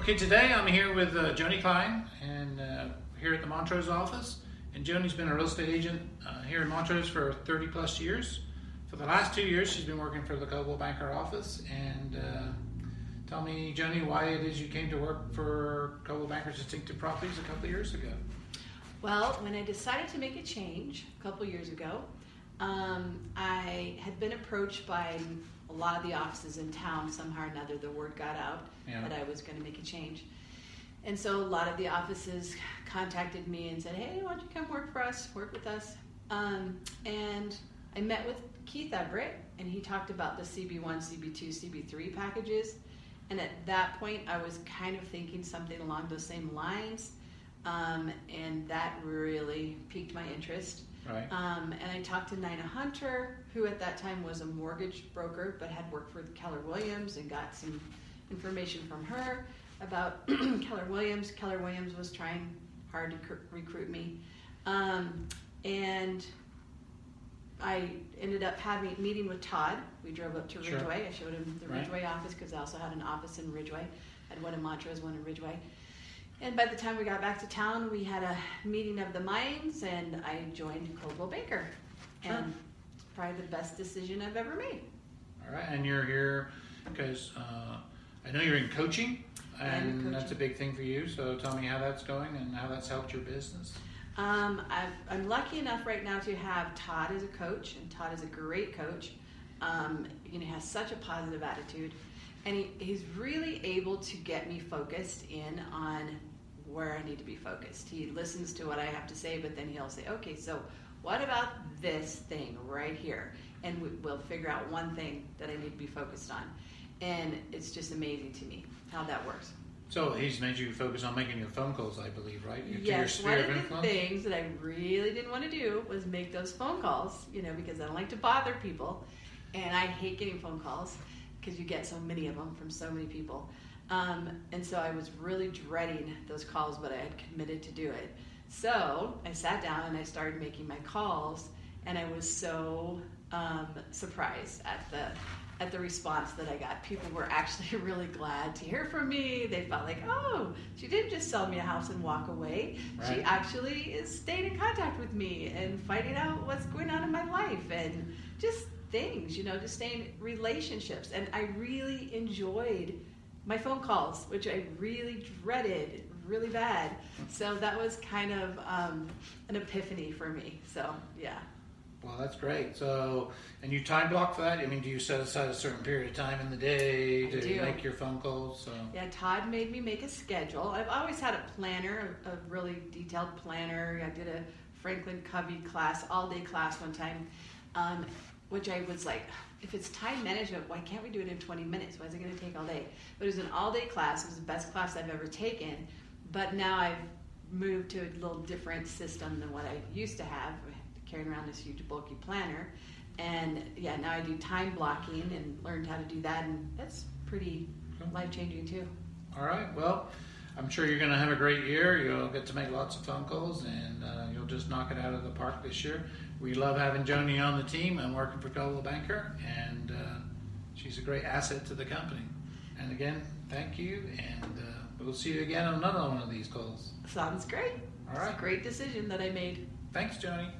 Okay, today I'm here with uh, Joni Klein and uh, here at the Montrose office. And Joni's been a real estate agent uh, here in Montrose for 30 plus years. For the last two years, she's been working for the Coldwell Banker office. And uh, tell me, Joni, why it is you came to work for Coldwell Banker's Distinctive Properties a couple of years ago. Well, when I decided to make a change a couple years ago, um, I had been approached by a lot of the offices in town. Somehow or another, the word got out Yeah. that I was going to make a change. And so a lot of the offices contacted me and said, hey, why don't you come work for us, work with us? Um, and I met with Keith Everett, and he talked about the CB1, CB2, CB3 packages. And at that point, I was kind of thinking something along those same lines. Um, and that really piqued my interest. Right. Um, and I talked to Nina Hunter, who at that time was a mortgage broker but had worked for Keller Williams and got some information from her about Keller Williams. Keller Williams was trying hard to cr- recruit me. Um, and I ended up having meeting with Todd. We drove up to Sure. Ridgway. I showed him the Right. Ridgway office because I also had an office in Ridgway. I had one in Montrose, one in Ridgway. And by the time we got back to town, we had a meeting of the minds, and I joined Coldwell Banker. Sure. And it's probably the best decision I've ever made. All right. And you're here because uh, I know you're in coaching. I am in And that's a big thing for you. So tell me how that's going and how that's helped your business. Um, I've, I'm lucky enough right now to have Todd as a coach, and Todd is a great coach. Um, you know, has such a positive attitude, and he, he's really able to get me focused in on where I need to be focused. He listens to what I have to say, but then he'll say, "Okay, so what about this thing right here?" And we, we'll figure out one thing that I need to be focused on, and it's just amazing to me how that works. So he's made you focus on making your phone calls, I believe, right? Your Yes, sphere one of of the influence? things that I really didn't want to do was make those phone calls, you know, because I don't like to bother people, and I hate getting phone calls because you get so many of them from so many people. Um, and so I was really dreading those calls, but I had committed to do it. So I sat down and I started making my calls, and I was so um, surprised at the at the response that I got. People were actually really glad to hear from me. They felt like, oh, she didn't just sell me a house and walk away. She actually is staying in contact with me and finding out what's going on in my life and just things, you know, just staying in relationships. And I really enjoyed my phone calls, which I really dreaded really bad. So that was kind of um, an epiphany for me. So yeah. Well, that's great. So, and you time block for that? I mean, do you set aside a certain period of time in the day to do. make your phone calls? So, Yeah, Todd made me make a schedule. I've always had a planner, a, a really detailed planner. I did a Franklin Covey class, all day class one time, um, which I was like, if it's time management, why can't we do it in 20 minutes? Why is it going to take all day? But it was an all day class. It was the best class I've ever taken. But now I've moved to a little different system than what I used to have, carrying around this huge bulky planner. And yeah, now I do time blocking and learned how to do that, and that's pretty life changing too. all right. Well, I'm sure you're going to have a great year. You'll get to make lots of phone calls and uh, you'll just knock it out of the park this year. We love having Joni on the team. I'm working for Coldwell Banker, and uh, she's a great asset to the company. And again, thank you, and uh, we'll see you again on another one of these calls. Sounds great. All right. It's a great decision that I made. Thanks, Joni.